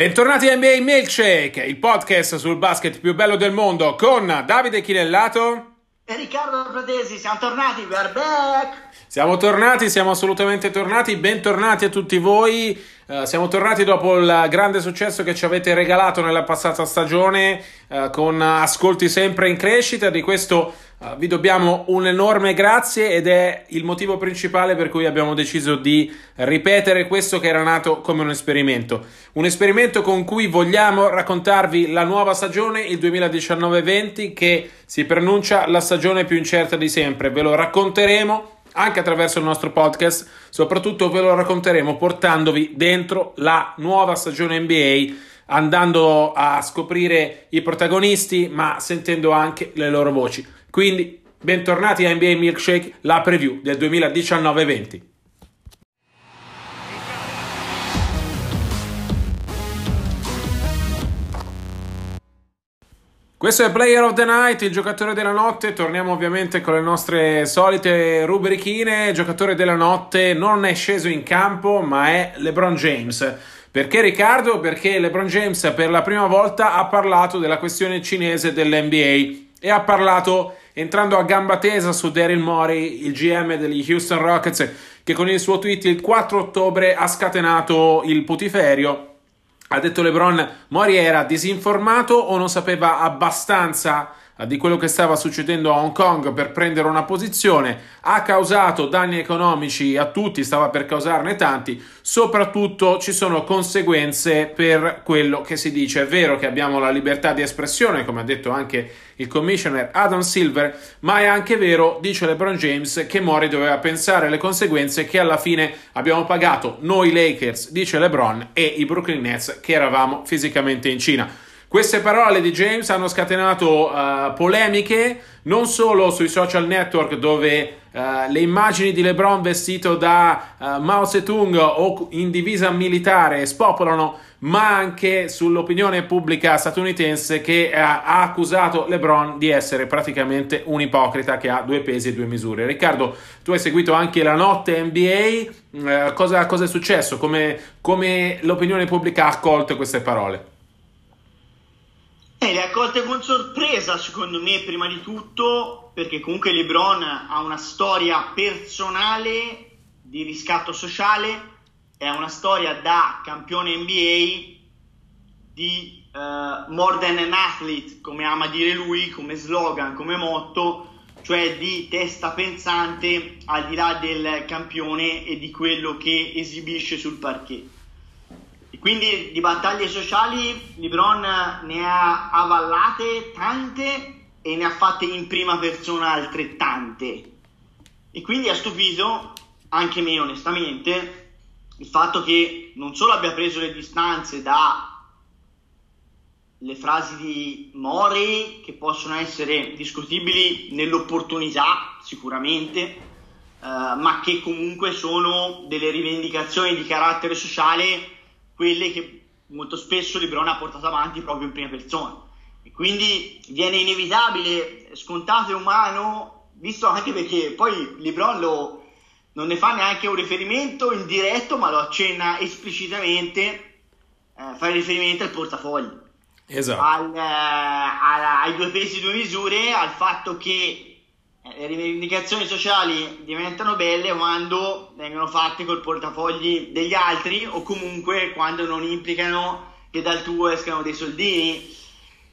Bentornati a NBA Milkshake, il podcast sul basket più bello del mondo con Davide Chinellato e Riccardo Fratesi. Siamo tornati, we are back! Siamo tornati, siamo assolutamente tornati. Bentornati a tutti voi. Uh, siamo tornati dopo il grande successo che ci avete regalato nella passata stagione, uh, con ascolti sempre in crescita. Di questo uh, vi dobbiamo un enorme grazie ed è il motivo principale per cui abbiamo deciso di ripetere questo che era nato come un esperimento. Un esperimento con cui vogliamo raccontarvi la nuova stagione, il 2019-20, che si pronuncia la stagione più incerta di sempre. Ve lo racconteremo anche attraverso il nostro podcast. Soprattutto ve lo racconteremo portandovi dentro la nuova stagione NBA, andando a scoprire i protagonisti, ma sentendo anche le loro voci. Quindi, bentornati a NBA Milkshake, la preview del 2019-20. Questo è Player of the Night, il giocatore della notte. Torniamo ovviamente con le nostre solite rubrichine. giocatore della notte non è sceso in campo, ma è LeBron James. Perché Riccardo? Perché LeBron James per la prima volta ha parlato della questione cinese dell'NBA e ha parlato entrando a gamba tesa su Daryl Morey, il GM degli Houston Rockets, che con il suo tweet il 4 ottobre ha scatenato il putiferio ha detto LeBron, Mori era disinformato o non sapeva abbastanza di quello che stava succedendo a Hong Kong per prendere una posizione, ha causato danni economici a tutti, stava per causarne tanti, soprattutto ci sono conseguenze per quello che si dice. È vero che abbiamo la libertà di espressione, come ha detto anche il commissioner Adam Silver, ma è anche vero, dice LeBron James, che Mori doveva pensare alle conseguenze che alla fine abbiamo pagato noi Lakers, dice LeBron, e i Brooklyn Nets che eravamo fisicamente in Cina. Queste parole di James hanno scatenato uh, polemiche non solo sui social network dove uh, le immagini di LeBron vestito da uh, Mao Zedong o in divisa militare spopolano, ma anche sull'opinione pubblica statunitense che ha accusato LeBron di essere praticamente un ipocrita che ha due pesi e due misure. Riccardo, tu hai seguito anche la notte NBA, cosa, cosa, è successo? Come, come l'opinione pubblica ha accolto queste parole? Eh, le ha accolte con sorpresa, secondo me, prima di tutto, perché comunque LeBron ha una storia personale di riscatto sociale, è una storia da campione NBA di uh, more than an athlete, come ama dire lui, come slogan, come motto, cioè di testa pensante al di là del campione e di quello che esibisce sul parquet. Quindi di battaglie sociali LeBron ne ha avallate tante e ne ha fatte in prima persona altrettante. E quindi ha stupito anche me onestamente il fatto che non solo abbia preso le distanze da le frasi di Mori che possono essere discutibili nell'opportunità sicuramente, eh, ma che comunque sono delle rivendicazioni di carattere sociale quelle che molto spesso LeBron ha portato avanti proprio in prima persona. E quindi viene inevitabile, scontato e umano, visto anche perché poi LeBron lo, non ne fa neanche un riferimento indiretto, ma lo accenna esplicitamente, eh, fa riferimento al portafoglio. Esatto. Al, eh, ai due pesi e due misure, al fatto che le rivendicazioni sociali diventano belle quando vengono fatte col portafogli degli altri o comunque quando non implicano che dal tuo escano dei soldini.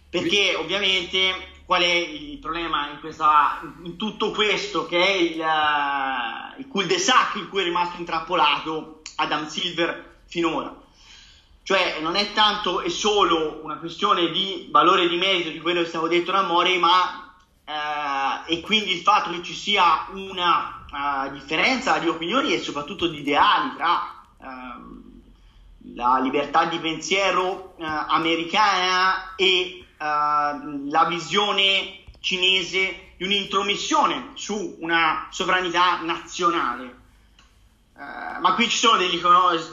Perché ovviamente qual è il problema in, questa, in tutto questo che è il, uh, il cul-de-sac in cui è rimasto intrappolato Adam Silver finora cioè non è tanto e solo una questione di valore di merito di quello che stavo detto da Mori ma eh, e quindi il fatto che ci sia una uh, differenza di opinioni e soprattutto di ideali tra uh, la libertà di pensiero uh, americana e la visione cinese di un'intromissione su una sovranità nazionale. Uh, ma qui ci sono degli,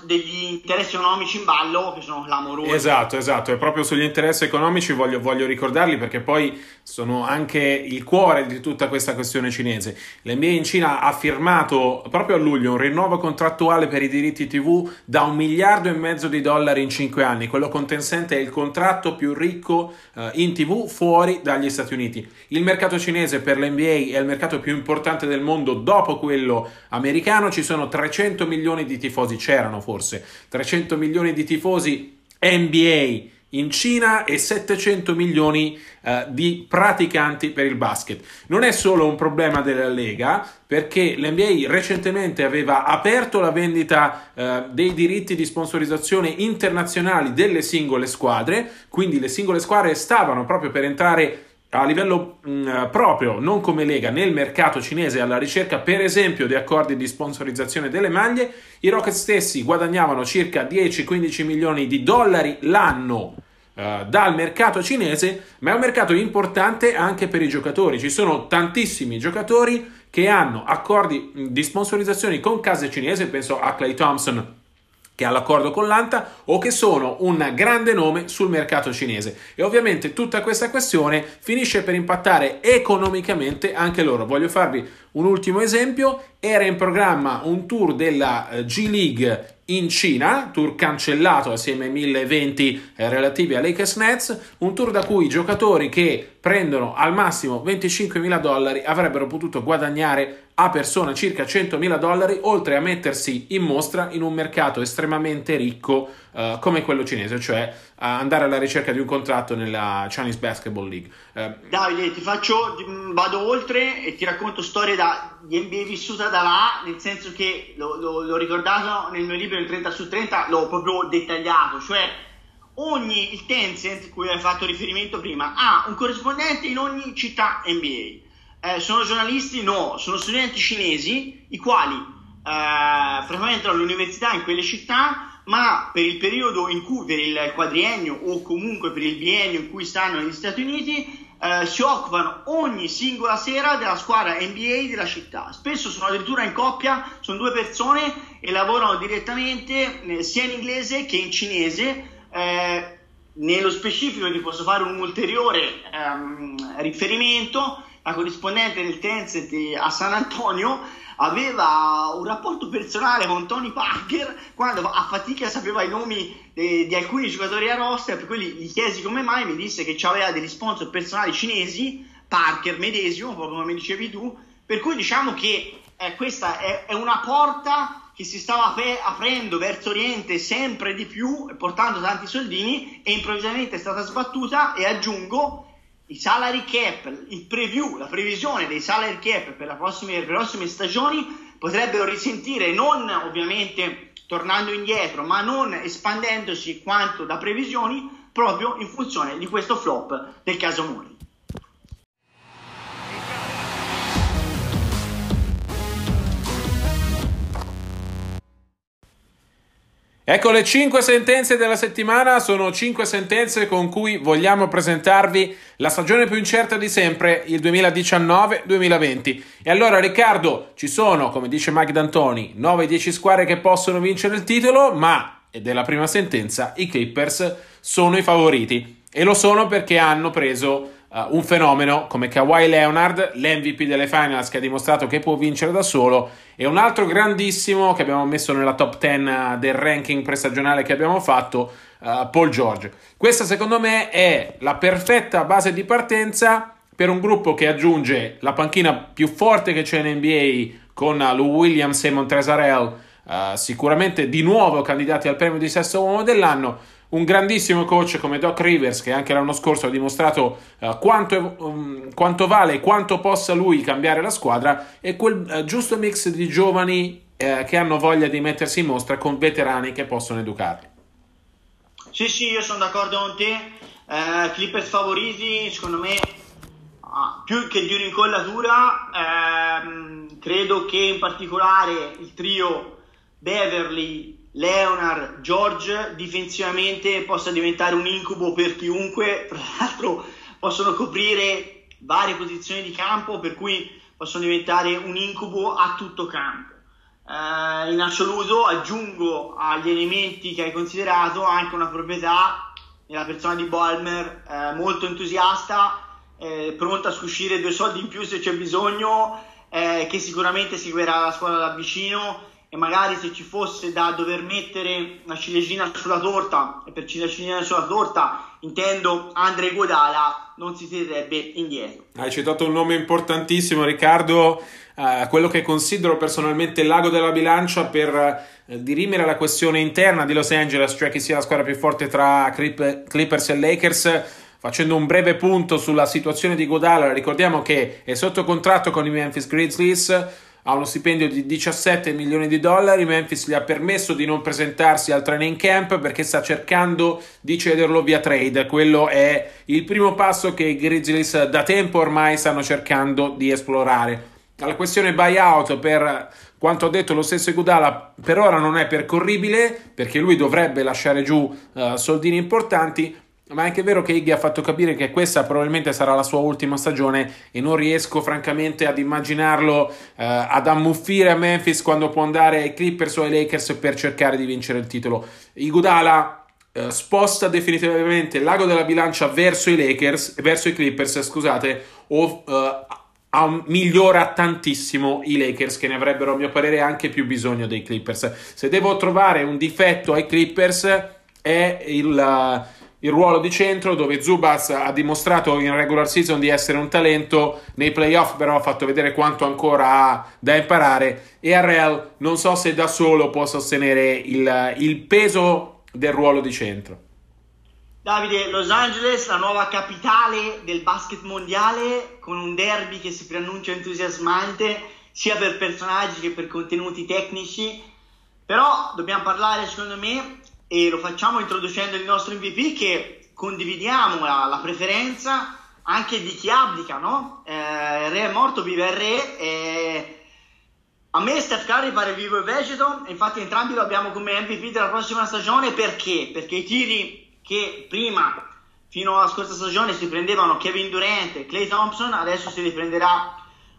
degli, interessi economici in ballo che sono clamorosi. Esatto, esatto, e proprio sugli interessi economici voglio, voglio, ricordarli perché poi sono anche il cuore di tutta questa questione cinese. L'NBA in Cina ha firmato proprio a luglio un rinnovo contrattuale per i diritti TV da un miliardo e mezzo di dollari in cinque anni. Quello con Tencent è il contratto più ricco uh, in TV fuori dagli Stati Uniti. Il mercato cinese per l'NBA è il mercato più importante del mondo dopo quello americano, ci sono 300 300 milioni di tifosi, c'erano forse 300 milioni di tifosi NBA in Cina e 700 milioni uh, di praticanti per il basket. Non è solo un problema della Lega, perché l'NBA recentemente aveva aperto la vendita uh, dei diritti di sponsorizzazione internazionali delle singole squadre, quindi le singole squadre stavano proprio per entrare a livello mh, mm, proprio, non come Lega, nel mercato cinese alla ricerca per esempio di accordi di sponsorizzazione delle maglie, i Rocket stessi guadagnavano circa 10-15 milioni di dollari l'anno uh, dal mercato cinese, ma è un mercato importante anche per i giocatori. Ci sono tantissimi giocatori che hanno accordi di sponsorizzazione con case cinesi, penso a Clay Thompson che ha l'accordo con l'ANTA o che sono un grande nome sul mercato cinese. E ovviamente tutta questa questione finisce per impattare economicamente anche loro. Voglio farvi un ultimo esempio, era in programma un tour della eh, G League in Cina, tour cancellato assieme ai 1020 eh, relativi a Lakers Nets, un tour da cui i giocatori che prendono al massimo 25.000 dollari avrebbero potuto guadagnare a persona circa 100.000 dollari, oltre a mettersi in mostra in un mercato estremamente ricco uh, come quello cinese, cioè uh, andare alla ricerca di un contratto nella Chinese Basketball League. Uh, Davide, ti faccio, vado oltre e ti racconto storie da, di NBA vissuta da là, nel senso che lo, lo, l'ho ricordato nel mio libro il 30 su 30, l'ho proprio dettagliato, cioè ogni, il Tencent, cui hai fatto riferimento prima, ha un corrispondente in ogni città NBA. Eh, sono giornalisti? No, sono studenti cinesi i quali eh, frequentano l'università in quelle città, ma per il periodo in cui, per il quadriennio o comunque per il biennio in cui stanno negli Stati Uniti, eh, si occupano ogni singola sera della squadra NBA della città. Spesso sono addirittura in coppia, sono due persone e lavorano direttamente eh, sia in inglese che in cinese. Eh, nello specifico ti posso fare un ulteriore ehm, riferimento, la corrispondente del Tencent a San Antonio aveva un rapporto personale con Tony Parker quando a fatica sapeva i nomi de, di alcuni giocatori a roster, per cui gli chiesi come mai, mi disse che aveva degli sponsor personali cinesi, Parker medesimo, proprio come dicevi tu, per cui diciamo che eh, questa è, è, una porta che si stava ap- aprendo verso Oriente sempre di più, portando tanti soldini e improvvisamente è stata sbattuta e aggiungo i salary cap, il preview, la previsione dei salary cap per, prossime, per le prossime stagioni potrebbero risentire non ovviamente tornando indietro, ma non espandendosi quanto da previsioni proprio in funzione di questo flop del caso Mori. Ecco le 5 sentenze della settimana, sono 5 sentenze con cui vogliamo presentarvi la stagione più incerta di sempre, il 2019-2020. E allora Riccardo, ci sono, come dice Mike D'Antoni, 9-10 squadre che possono vincere il titolo, ma, ed è la prima sentenza, i Clippers sono i favoriti. E lo sono perché hanno preso uh, un fenomeno come Kawhi Leonard, l'MVP delle finals che ha dimostrato che può vincere da solo, e un altro grandissimo che abbiamo messo nella top 10 uh, del ranking prestagionale che abbiamo fatto, uh, Paul George. Questa secondo me è la perfetta base di partenza per un gruppo che aggiunge la panchina più forte che c'è in NBA con Lou Williams e Montrezarel, sicuramente di nuovo candidati al premio di sesto uomo dell'anno un grandissimo coach come Doc Rivers che anche l'anno scorso ha dimostrato uh, quanto, um, quanto, vale e quanto possa lui cambiare la squadra e quel uh, giusto mix di giovani uh, che hanno voglia di mettersi in mostra con veterani che possono educarli. Sì, sì, io sono d'accordo con te. Clippers favoriti, secondo me, ah, più che di un'incollatura, ehm, credo che in particolare il trio Beverly, Leonard, George difensivamente possa diventare un incubo per chiunque, tra l'altro possono coprire varie posizioni di campo per cui possono diventare un incubo a tutto campo. eh, in assoluto aggiungo agli elementi che hai considerato anche una proprietà nella persona di Balmer eh, molto entusiasta, eh, pronta a scuscire due soldi in più se c'è bisogno, eh, che sicuramente seguirà la scuola da vicino e magari se ci fosse da dover mettere una ciliegina sulla torta, e per ciliegina sulla torta intendo Andrei Godala, non si tirerebbe indietro. Hai citato un nome importantissimo Riccardo, eh, quello che considero personalmente il lago della bilancia per eh, dirimere la questione interna di Los Angeles, cioè chi sia la squadra più forte tra Clippers e Lakers. Facendo un breve punto sulla situazione di Godala, ricordiamo che è sotto contratto con i Memphis Grizzlies, ha uno stipendio di 17 milioni di dollari. Memphis gli ha permesso di non presentarsi al training camp perché sta cercando di cederlo via trade. Quello è il primo passo che i Grizzlies da tempo ormai stanno cercando di esplorare. La questione buyout per quanto ha detto lo stesso Igudala per ora non è percorribile perché lui dovrebbe lasciare giù uh, soldini importanti ma è anche vero che Iggy ha fatto capire che questa probabilmente sarà la sua ultima stagione e non riesco francamente ad immaginarlo eh, ad ammuffire a Memphis quando può andare ai Clippers o ai Lakers per cercare di vincere il titolo. Igudala eh, sposta definitivamente lago della bilancia verso i Lakers, verso i Clippers, scusate, o eh, migliora tantissimo i Lakers che ne avrebbero a mio parere anche più bisogno dei Clippers. Se devo trovare un difetto ai Clippers è il il ruolo di centro dove Zubas ha dimostrato in regular season di essere un talento, nei playoff però ha fatto vedere quanto ancora ha da imparare. E Arrel non so se da solo può sostenere il, il peso del ruolo di centro. Davide, Los Angeles, la nuova capitale del basket mondiale, con un derby che si preannuncia entusiasmante sia per personaggi che per contenuti tecnici, però dobbiamo parlare secondo me e lo facciamo introducendo il nostro MVP che condividiamo la, la preferenza anche di chi abdica, no? Eh, re è morto, vive il re. E... A me Steph Curry pare vivo e vegeto, infatti entrambi lo abbiamo come MVP della prossima stagione perché? Perché i tiri che prima, fino alla scorsa stagione, si prendevano Kevin Durant e Clay Thompson, adesso si riprenderà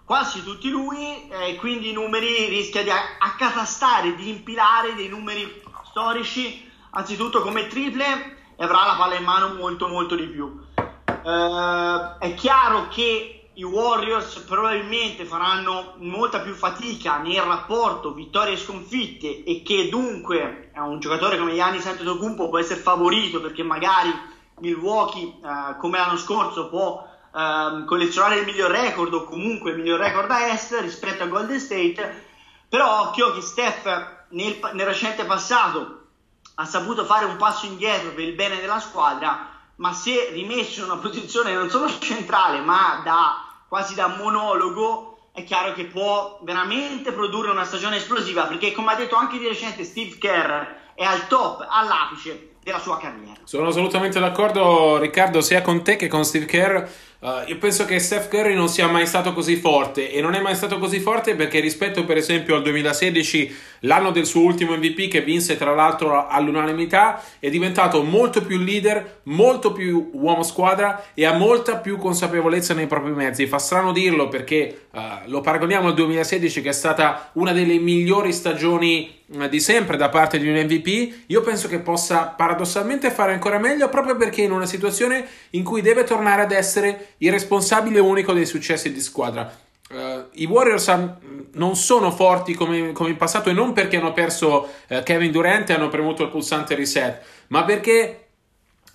quasi tutti lui e eh, quindi i numeri rischia di accatastare, di impilare dei numeri storici anzitutto come triple avrà la palla in mano molto molto di più. Uh, è chiaro che i Warriors probabilmente faranno molta più fatica nel rapporto vittorie e sconfitte e che dunque un giocatore come Gianni Antetokounmpo può essere favorito perché magari Milwaukee uh, come l'anno scorso può uh, collezionare il miglior record o comunque il miglior record a est rispetto a Golden State però occhio che Steph nel, nel recente passato ha saputo fare un passo indietro per il bene della squadra, ma è rimesso in una posizione non solo centrale, ma da, quasi da monologo, è chiaro che può veramente produrre una stagione esplosiva, perché come ha detto anche di recente Steve Kerr, è al top, all'apice della sua carriera. Sono assolutamente d'accordo Riccardo, sia con te che con Steve Kerr Uh, io penso che Steph Curry non sia mai stato così forte e non è mai stato così forte perché rispetto per esempio al 2016, l'anno del suo ultimo MVP che vinse tra l'altro all'unanimità, è diventato molto più leader, molto più uomo squadra e ha molta più consapevolezza nei propri mezzi. Fa strano dirlo perché uh, lo paragoniamo al 2016 che è stata una delle migliori stagioni uh, di sempre da parte di un MVP. Io penso che possa paradossalmente fare ancora meglio proprio perché in una situazione in cui deve tornare ad essere il responsabile unico dei successi di squadra. Uh, I Warriors non sono forti come, come, in passato e non perché hanno perso uh, Kevin Durant e hanno premuto il pulsante reset, ma perché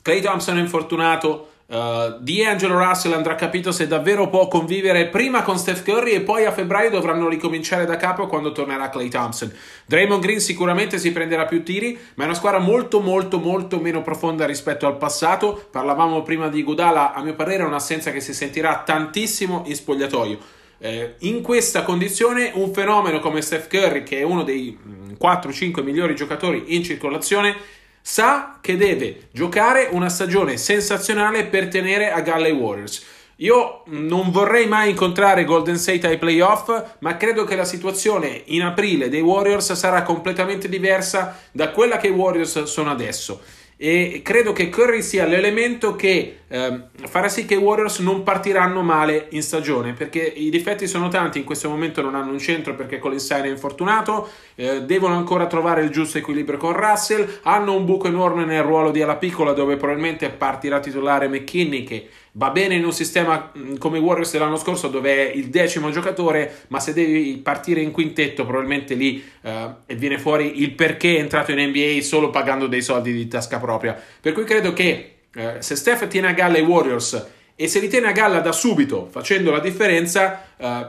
Clay Thompson è infortunato, Uh, D'Angelo Russell andrà capito se davvero può convivere prima con Steph Curry e poi a febbraio dovranno ricominciare da capo quando tornerà Clay Thompson. Draymond Green sicuramente si prenderà più tiri, ma è una squadra molto molto molto meno profonda rispetto al passato. Parlavamo prima di Gudala, a mio parere è un'assenza che si sentirà tantissimo in spogliatoio. Eh, in questa condizione un fenomeno come Steph Curry, che è uno dei 4-5 mm, migliori giocatori in circolazione, sa che deve giocare una stagione sensazionale per tenere a galla i Warriors. Io non vorrei mai incontrare Golden State ai playoff, ma credo che la situazione in aprile dei Warriors sarà completamente diversa da quella che i Warriors sono adesso. E credo che Curry sia l'elemento che eh, farà sì che i Warriors non partiranno male in stagione perché i difetti sono tanti. In questo momento non hanno un centro perché Colin Sine è infortunato, eh, devono ancora trovare il giusto equilibrio con Russell. Hanno un buco enorme nel ruolo di ala piccola dove probabilmente partirà titolare McKinney che va bene in un sistema mm, come i Warriors dell'anno scorso dove è il decimo giocatore, ma se devi partire in quintetto probabilmente lì eh, viene fuori il perché è entrato in NBA solo pagando dei soldi di tasca propria. Per cui credo che eh, se Steph tiene a galla i Warriors e se li tiene a galla da subito facendo la differenza, eh,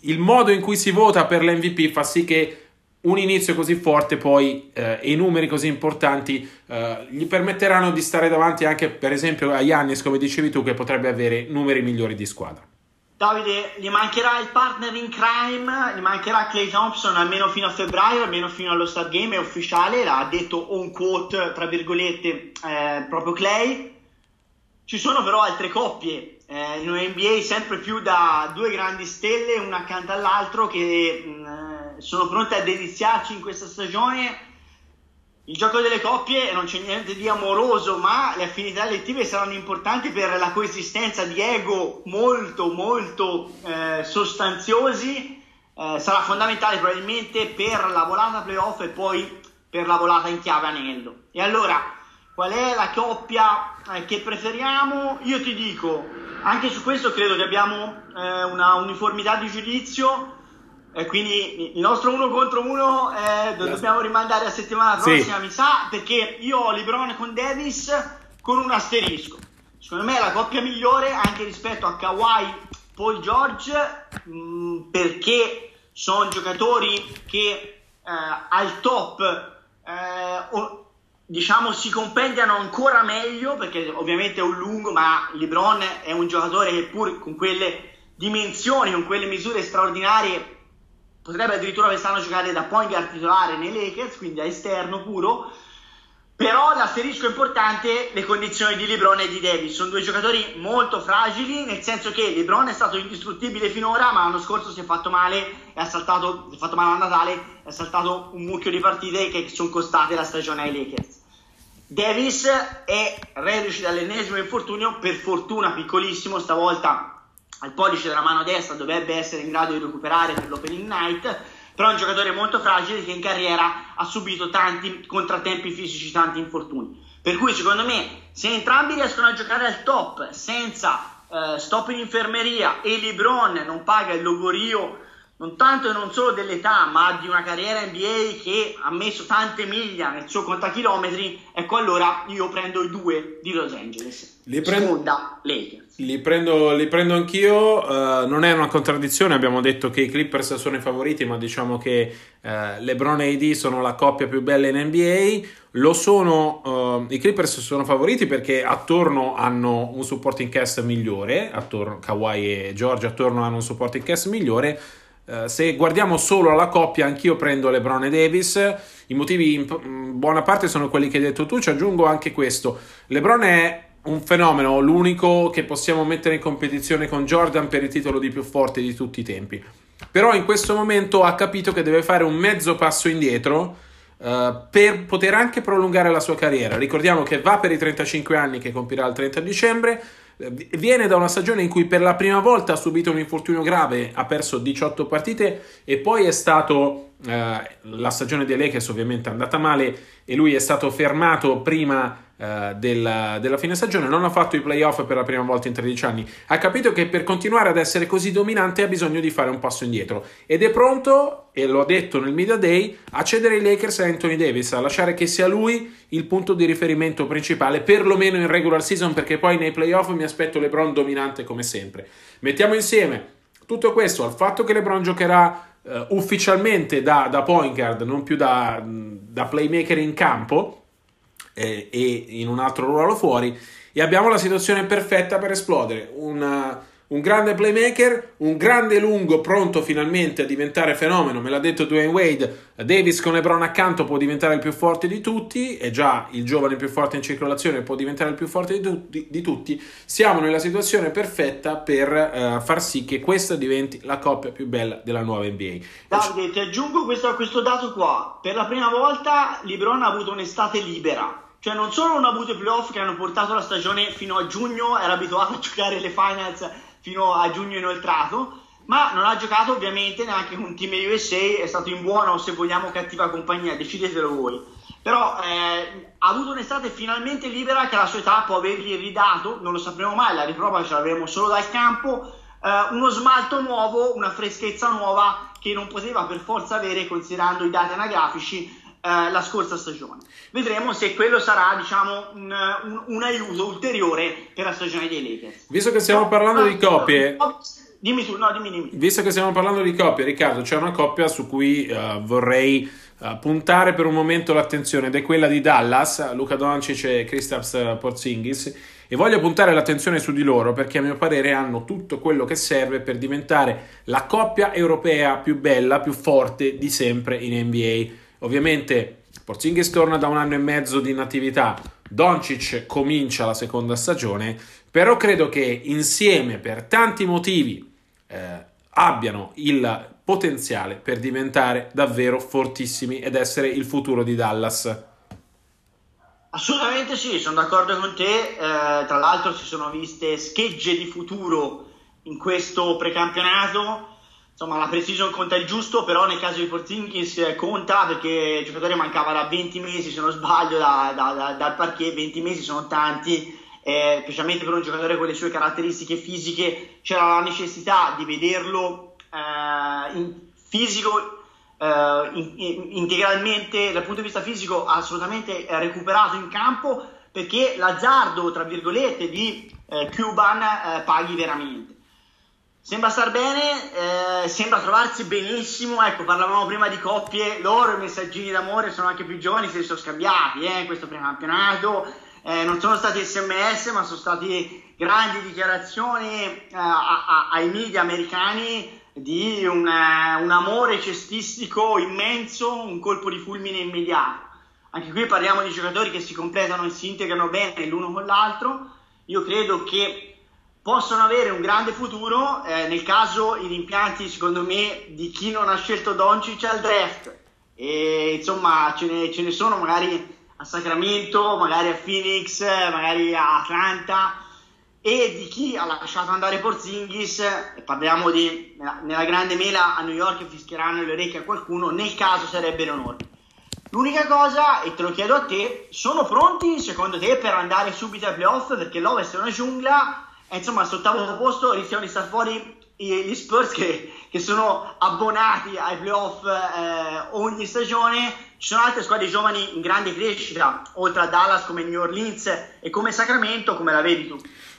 il modo in cui si vota per l'MVP fa sì che un inizio così forte poi eh, e numeri così importanti eh, gli permetteranno di stare davanti anche per esempio a Yannis come dicevi tu che potrebbe avere numeri migliori di squadra Davide, gli mancherà il partner in crime, gli mancherà Clay Thompson almeno fino a febbraio, almeno fino allo Star Game, è ufficiale, l'ha detto on quote, tra virgolette, eh, proprio Clay. Ci sono però altre coppie eh, in NBA sempre più da due grandi stelle, una accanto all'altro, che mh, mm, sono pronte a deliziarci in questa stagione il gioco delle coppie non c'è niente di amoroso, ma le affinità elettive saranno importanti per la coesistenza di ego molto, molto eh, sostanziosi. Eh, sarà fondamentale probabilmente per la volata playoff e poi per la volata in chiave anello. E allora, qual è la coppia eh, che preferiamo? Io ti dico, anche su questo credo che abbiamo eh, una uniformità di giudizio e quindi il nostro uno contro uno eh, lo dobbiamo rimandare a settimana prossima, sì. mi sa, perché io ho Lebron con Davis con un asterisco. Secondo me è la coppia migliore anche rispetto a Kawhi Paul George, mh, mm, perché sono giocatori che eh, al top eh, o, diciamo si compendiano ancora meglio, perché ovviamente è un lungo, ma LeBron è un giocatore che pur con quelle dimensioni, con quelle misure straordinarie potrebbe addirittura quest'anno giocare da point guard titolare nei Lakers, quindi a esterno puro. Però l'asterisco importante le condizioni di LeBron e di Davis. Sono due giocatori molto fragili, nel senso che LeBron è stato indistruttibile finora, ma l'anno scorso si è fatto male, è saltato, si è fatto male a Natale, è saltato un mucchio di partite che sono costate la stagione ai Lakers. Davis è reduce dall'ennesimo infortunio, per fortuna piccolissimo, stavolta al pollice della mano destra dovrebbe essere in grado di recuperare per l'opening night però è un giocatore molto fragile che in carriera ha subito tanti contrattempi fisici, tanti infortuni. Per cui secondo me se entrambi riescono a giocare al top senza eh, stop in infermeria e LeBron non paga il logorio non tanto e non solo dell'età, ma di una carriera NBA che ha messo tante miglia nel suo contachilometri, ecco allora io prendo i due di Los Angeles. Li prendo, Seconda Lakers. Li prendo, li prendo anch'io, uh, non è una contraddizione, abbiamo detto che i Clippers sono i favoriti, ma diciamo che uh, LeBron e AD sono la coppia più bella in NBA. Lo sono, uh, i Clippers sono favoriti perché attorno hanno un supporting cast migliore, attorno, Kawhi e George attorno hanno un supporting cast migliore Uh, se guardiamo solo alla coppia, anch'io prendo LeBron e Davis. I motivi in buona parte sono quelli che hai detto tu. Ci aggiungo anche questo: LeBron è un fenomeno, l'unico che possiamo mettere in competizione con Jordan per il titolo di più forte di tutti i tempi. Però in questo momento ha capito che deve fare un mezzo passo indietro uh, per poter anche prolungare la sua carriera. Ricordiamo che va per i 35 anni che compirà il 30 dicembre Viene da una stagione in cui per la prima volta ha subito un infortunio grave, ha perso 18 partite e poi è stato eh, la stagione dei Lakers ovviamente è andata male e lui è stato fermato prima della, della, fine stagione, non ha fatto i playoff per la prima volta in 13 anni, ha capito che per continuare ad essere così dominante ha bisogno di fare un passo indietro ed è pronto, e lo ha detto nel media day, a cedere i Lakers a Anthony Davis, a lasciare che sia lui il punto di riferimento principale, perlomeno in regular season, perché poi nei playoff mi aspetto LeBron dominante come sempre. Mettiamo insieme tutto questo al fatto che LeBron giocherà uh, ufficialmente da, da, point guard, non più da, da playmaker in campo, eh, e in un altro ruolo fuori e abbiamo la situazione perfetta per esplodere. Una, un grande playmaker, un grande lungo pronto finalmente a diventare fenomeno, me l'ha detto Dwayne Wade, Davis con LeBron accanto può diventare il più forte di tutti, è già il giovane più forte in circolazione, può diventare il più forte di, tutti, di tutti. siamo nella situazione perfetta per uh, far sì che questa diventi la coppia più bella della nuova NBA. Davide, ti aggiungo questo, questo dato qua, per la prima volta LeBron ha avuto un'estate libera cioè non solo non ha avuto i playoff che hanno portato la stagione fino a giugno, era abituato a giocare le finals fino a giugno inoltrato, ma non ha giocato ovviamente neanche con Team USA, è stato in buona o se vogliamo cattiva compagnia, decidetelo voi. Però eh, ha avuto un'estate finalmente libera che alla sua età può avergli ridato, non lo sapremo mai, la riprova ce l'avremo solo dal campo, eh, uno smalto nuovo, una freschezza nuova che non poteva per forza avere considerando i dati anagrafici eh, la scorsa stagione. Vedremo se quello sarà diciamo, un, un, un, aiuto ulteriore per la stagione dei Lakers. Visto che stiamo parlando no, di coppie... Dimmi tu, no, dimmi, dimmi. Visto che stiamo parlando di coppie, Riccardo, c'è una coppia su cui uh, vorrei uh, puntare per un momento l'attenzione ed è quella di Dallas, Luca Doncic e Kristaps Porzingis e voglio puntare l'attenzione su di loro perché a mio parere hanno tutto quello che serve per diventare la coppia europea più bella, più forte di sempre in NBA. Ovviamente Porzingis torna da un anno e mezzo di inattività, Doncic comincia la seconda stagione, però credo che insieme per tanti motivi eh, abbiano il potenziale per diventare davvero fortissimi ed essere il futuro di Dallas. Assolutamente sì, sono d'accordo con te. Eh, tra l'altro si sono viste schegge di futuro in questo precampionato insomma la precision conta il giusto, però nel caso di Porzingis eh, conta perché il giocatore mancava da 20 mesi, se non sbaglio, da, da, da, dal parquet, 20 mesi sono tanti, eh, specialmente per un giocatore con le sue caratteristiche fisiche, c'era la necessità di vederlo eh, in fisico, eh, in, in, integralmente, dal punto di vista fisico, assolutamente recuperato in campo, perché l'azzardo, tra virgolette, di eh, Cuban eh, paghi veramente. Sembra star bene, eh, sembra trovarsi benissimo. Ecco, parlavamo prima di coppie, loro i messaggini d'amore sono anche più giovani, se li sono scambiati eh, questo precampionato. Eh, non sono stati sms, ma sono state grandi dichiarazioni eh, a, a, ai media americani di un, eh, un, amore cestistico immenso, un colpo di fulmine immediato. Anche qui parliamo di giocatori che si completano e si integrano bene l'uno con l'altro. Io credo che possono avere un grande futuro eh, nel caso i rimpianti secondo me di chi non ha scelto Doncic al draft e insomma ce ne, ce ne, sono magari a Sacramento magari a Phoenix magari a Atlanta e di chi ha lasciato andare Porzingis e parliamo di nella, nella grande mela a New York fischieranno le orecchie a qualcuno nel caso sarebbero enormi L'unica cosa, e te lo chiedo a te, sono pronti secondo te per andare subito ai playoff? Perché l'Ovest è una giungla insomma, al ottavo posto rischiano di stare fuori gli Spurs che, che sono abbonati ai playoff eh, ogni stagione. Ci sono altre squadre giovani in grande crescita, oltre a Dallas come New Orleans e come Sacramento, come la vedi tu?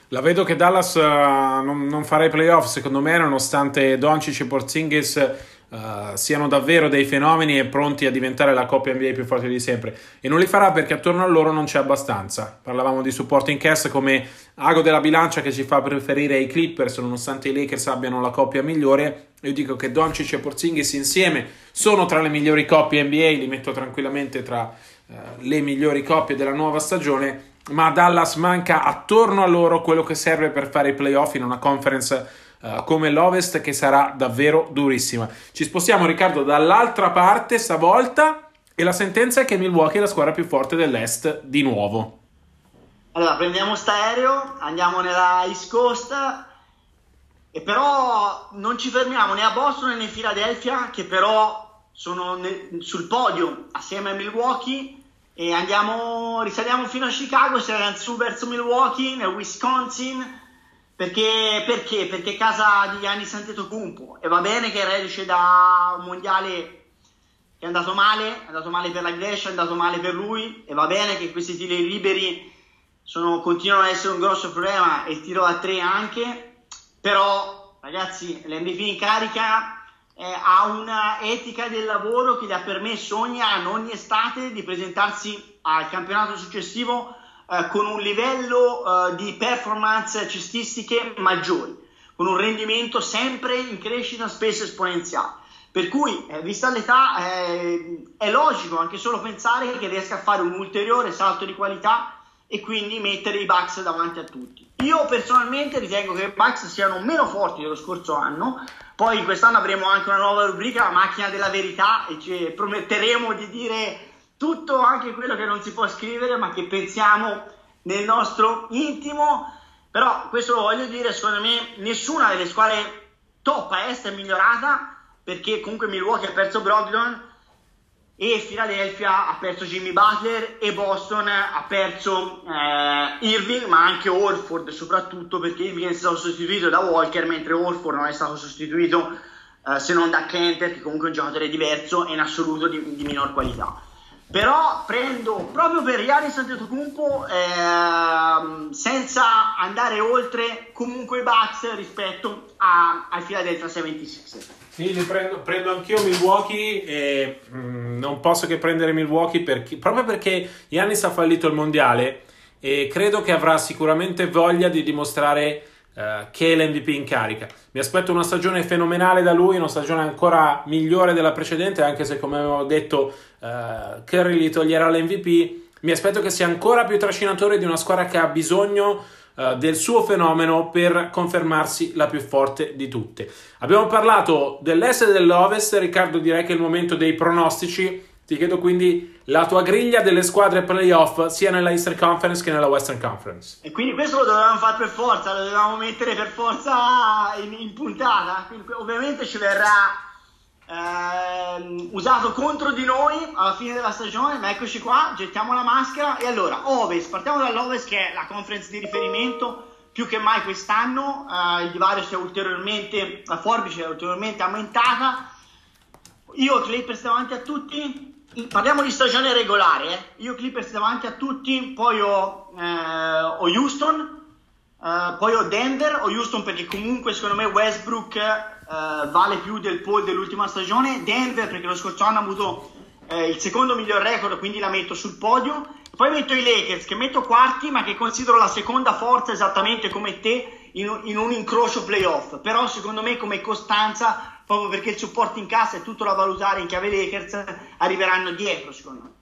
La vedo che Dallas uh, non, non farà i playoff, secondo me, nonostante Doncic e Porzingis uh, siano davvero dei fenomeni e pronti a diventare la coppia NBA più forte di sempre. E non li farà perché attorno a loro non c'è abbastanza. Parlavamo di supporting cast come ago della bilancia che ci fa preferire i Clippers, nonostante i Lakers abbiano la coppia migliore. Io dico che Doncic e Porzingis insieme sono tra le migliori coppie NBA, li metto tranquillamente tra uh, le migliori coppie della nuova stagione. Ma a Dallas manca attorno a loro quello che serve per fare i playoff in una conference uh, come l'Ovest che sarà davvero durissima. Ci spostiamo Riccardo dall'altra parte stavolta e la sentenza è che Milwaukee è la squadra più forte dell'Est di nuovo. Allora prendiamo st'aereo, andiamo nella East Coast e però non ci fermiamo né a Boston né in Philadelphia che però sono nel, sul podio assieme a Milwaukee e andiamo, risaliamo fino a Chicago, siamo su verso Milwaukee, nel Wisconsin, perché, perché? Perché casa di Gianni Antetokounmpo e va bene che reduce da un mondiale che è andato male, è andato male per la Grecia, è andato male per lui e va bene che questi tiri liberi sono, continuano ad essere un grosso problema e il tiro a tre anche, però ragazzi l'MVP in carica eh, ha una etica del lavoro che gli ha permesso ogni anno, ogni estate di presentarsi al campionato successivo eh, con un livello eh, di performance cestistiche maggiori, con un rendimento sempre in crescita spesso esponenziale. Per cui, eh, vista l'età, eh, è logico anche solo pensare che riesca a fare un ulteriore salto di qualità e quindi mettere i Bucks davanti a tutti. Io personalmente ritengo che i Bucks siano meno forti dello scorso anno, poi quest'anno avremo anche una nuova rubrica, la macchina della verità, e ci prometteremo di dire tutto anche quello che non si può scrivere, ma che pensiamo nel nostro intimo. Però questo lo voglio dire, secondo me nessuna delle squadre top a est è migliorata, perché comunque Milwaukee ha perso Brogdon e Philadelphia ha perso Jimmy Butler e Boston ha perso eh, Irving ma anche Orford soprattutto perché Irving è stato sostituito da Walker mentre Orford non è stato sostituito eh, se non da Kenter che comunque è un giocatore diverso e in assoluto di, di minor qualità però prendo proprio per Giannis Antetokounmpo eh, senza andare oltre comunque i Bucks rispetto a, ai Philadelphia 76 sì, li prendo, prendo anch'io Milwaukee e mh, mm, non posso che prendere Milwaukee perché, proprio perché Giannis ha fallito il mondiale e credo che avrà sicuramente voglia di dimostrare uh, che è l'MVP in carica. Mi aspetto una stagione fenomenale da lui, una stagione ancora migliore della precedente, anche se come avevo detto uh, Curry gli toglierà l'MVP. Mi aspetto che sia ancora più trascinatore di una squadra che ha bisogno uh, del suo fenomeno per confermarsi la più forte di tutte. Abbiamo parlato dell'est e dell'ovest, Riccardo direi che è il momento dei pronostici. Ti chiedo quindi la tua griglia delle squadre playoff sia nella Eastern Conference che nella Western Conference. E quindi questo lo dovevamo fare per forza, lo dovevamo mettere per forza in, in puntata. Quindi, ovviamente ci verrà eh, usato contro di noi alla fine della stagione, ma eccoci qua, gettiamo la maschera. E allora, Ovest, partiamo dall'Ovest che è la conference di riferimento più che mai quest'anno, eh, il divario si è ulteriormente, la forbice è ulteriormente aumentata. Io Clippers davanti a tutti, parliamo di stagione regolare, eh. io Clippers davanti a tutti, poi ho, eh, ho Houston, eh, poi ho Denver, ho Houston perché comunque secondo me Westbrook eh, vale più del Paul dell'ultima stagione, Denver perché lo scorso anno ha avuto eh, il secondo miglior record, quindi la metto sul podio, poi metto i Lakers che metto quarti ma che considero la seconda forza esattamente come te in, in un incrocio playoff, però secondo me come costanza proprio perché il supporto in casa è tutto da valutare in chiave Lakers, arriveranno dietro secondo me.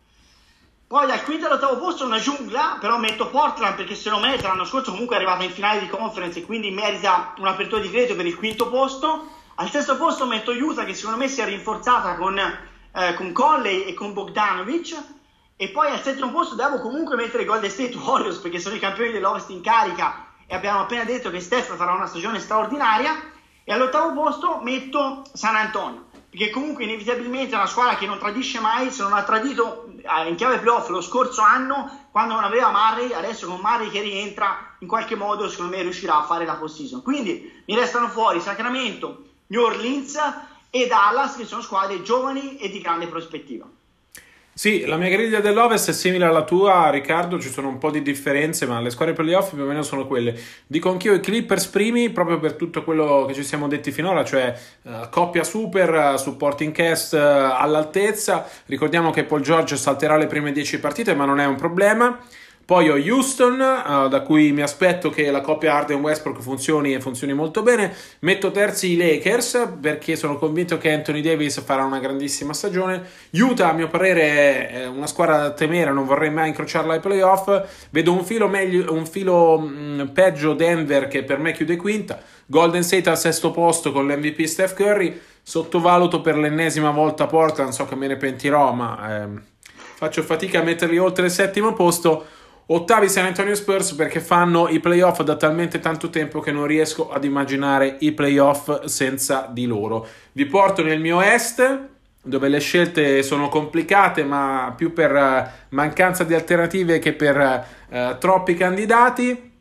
Poi dal quinto all'ottavo posto una giungla, però metto Portland perché se lo merita, l'anno scorso comunque è arrivata in finale di conference e quindi merita un'apertura di credito per il quinto posto. Al sesto posto metto Utah che secondo me si è rinforzata con, eh, con Conley e con Bogdanovic. E poi al settimo posto devo comunque mettere Golden State Warriors perché sono i campioni dell'Ovest in carica e abbiamo appena detto che Steph farà una stagione straordinaria. E all'ottavo posto metto San Antonio, perché comunque inevitabilmente è una squadra che non tradisce mai, se non ha tradito eh, in chiave playoff lo scorso anno, quando non aveva Murray, adesso con Murray che rientra, in qualche modo secondo me riuscirà a fare la post-season. Quindi mi restano fuori Sacramento, New Orleans e Dallas, che sono squadre giovani e di grande prospettiva. Sì, la mia griglia dell'Ovest è simile alla tua, Riccardo, ci sono un po' di differenze, ma le squadre playoff più o meno sono quelle. Dico anch'io i Clippers primi, proprio per tutto quello che ci siamo detti finora, cioè uh, coppia super, uh, supporting cast uh, all'altezza. Ricordiamo che Paul George salterà le prime 10 partite, ma non è un problema. Poi ho Houston, uh, da cui mi aspetto che la coppia Harden-Westbrook funzioni e funzioni molto bene. Metto terzi i Lakers perché sono convinto che Anthony Davis farà una grandissima stagione. Utah, a mio parere, è una squadra da temere, non vorrei mai incrociarla ai playoff. Vedo un filo, meglio, un filo mh, mm, peggio Denver che per me chiude quinta. Golden State al sesto posto con l'MVP Steph Curry. Sottovaluto per l'ennesima volta Portland, so che me ne pentirò, ma ehm, faccio fatica a metterli oltre il settimo posto. Ottavi San Antonio Spurs perché fanno i playoff da talmente tanto tempo che non riesco ad immaginare i playoff senza di loro. Vi porto nel mio est dove le scelte sono complicate ma più per uh, mancanza di alternative che per uh, troppi candidati.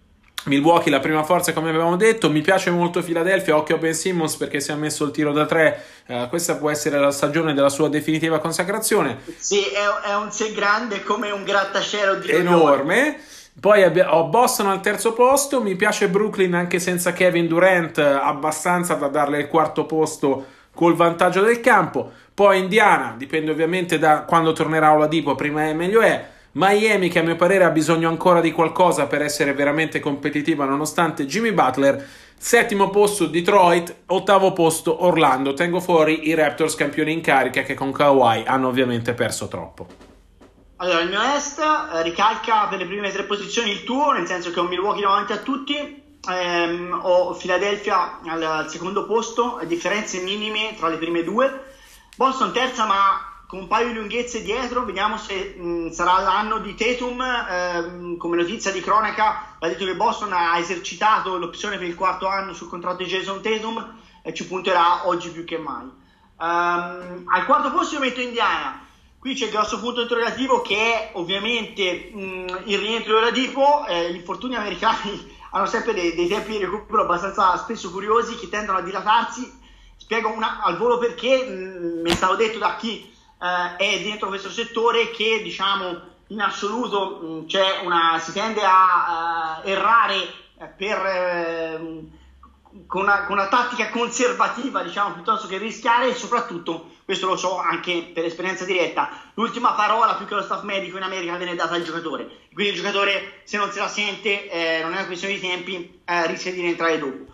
Milwaukee la prima forza come abbiamo detto, mi piace molto Philadelphia, occhio a Ben Simmons perché si è messo il tiro da tre, uh, questa può essere la stagione della sua definitiva consacrazione. Sì, è, è un sé grande come un grattacielo di enorme. Poi ho Boston al terzo posto, mi piace Brooklyn anche senza Kevin Durant, abbastanza da darle il quarto posto col vantaggio del campo. Poi Indiana, dipende ovviamente da quando tornerà Oladipo, prima è meglio è. Miami che a mio parere ha bisogno ancora di qualcosa per essere veramente competitiva nonostante Jimmy Butler. Settimo posto Detroit, ottavo posto Orlando. Tengo fuori i Raptors campioni in carica che con Kawhi hanno ovviamente perso troppo. Allora, il mio est eh, ricalca per le prime tre posizioni il tuo, nel senso che ho Milwaukee davanti a tutti, ehm, ho Philadelphia al, al secondo posto, differenze minime tra le prime due. Boston terza, ma con un paio di lunghezze dietro, vediamo se mh, sarà l'anno di Tatum, ehm, come notizia di cronaca va detto che Boston ha esercitato l'opzione per il quarto anno sul contratto di Jason Tatum e ci punterà oggi più che mai. Um, al quarto posto io metto Indiana, qui c'è il grosso punto interrogativo che è ovviamente mh, il rientro della Dipo, eh, gli infortuni americani hanno sempre dei, dei tempi di recupero abbastanza spesso curiosi che tendono a dilatarsi, spiego una, al volo perché, mh, mi è stato detto da chi eh, è dentro questo settore che diciamo in assoluto mh, una, si tende a uh, errare eh, per, uh, con, una, con, una, tattica conservativa diciamo piuttosto che rischiare e soprattutto questo lo so anche per esperienza diretta l'ultima parola più che lo staff medico in America viene data al giocatore. Quindi il giocatore se non se la sente eh, non è una questione di tempi eh, rischia di rientrare dopo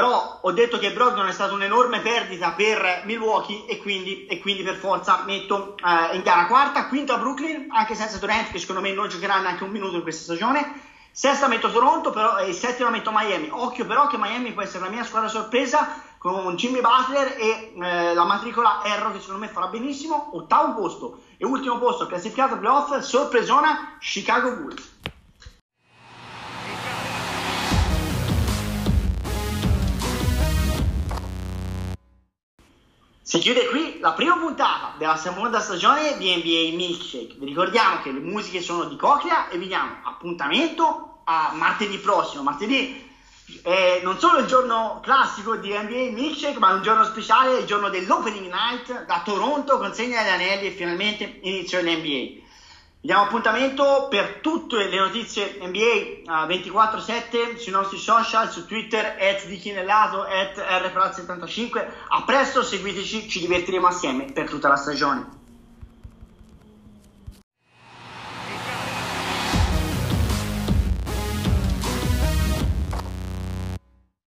però ho detto che Brogdon è stata un'enorme perdita per Milwaukee e quindi, e quindi per forza metto uh, in gara quarta, quinta Brooklyn, anche senza Durant che secondo me non giocherà neanche un minuto in questa stagione. Sesta metto Toronto però, e settima metto Miami. Occhio però che Miami può essere la mia squadra sorpresa con Jimmy Butler e eh, la matricola Erro che secondo me farà benissimo. Ottavo posto e ultimo posto classificato playoff, sorpresona Chicago Bulls. Si chiude qui la prima puntata della seconda stagione di NBA Milkshake. Vi ricordiamo che le musiche sono di Coclea e vi diamo appuntamento a martedì prossimo. Martedì è non solo il giorno classico di NBA Milkshake, ma un giorno speciale, il giorno dell'opening night da Toronto, consegna gli anelli e finalmente inizio l'NBA. Diamo appuntamento per tutte le notizie NBA uh, 24-7 sui nostri social, su Twitter, at dichinellato, at rprat75. A presto, seguiteci, ci divertiremo assieme per tutta la stagione.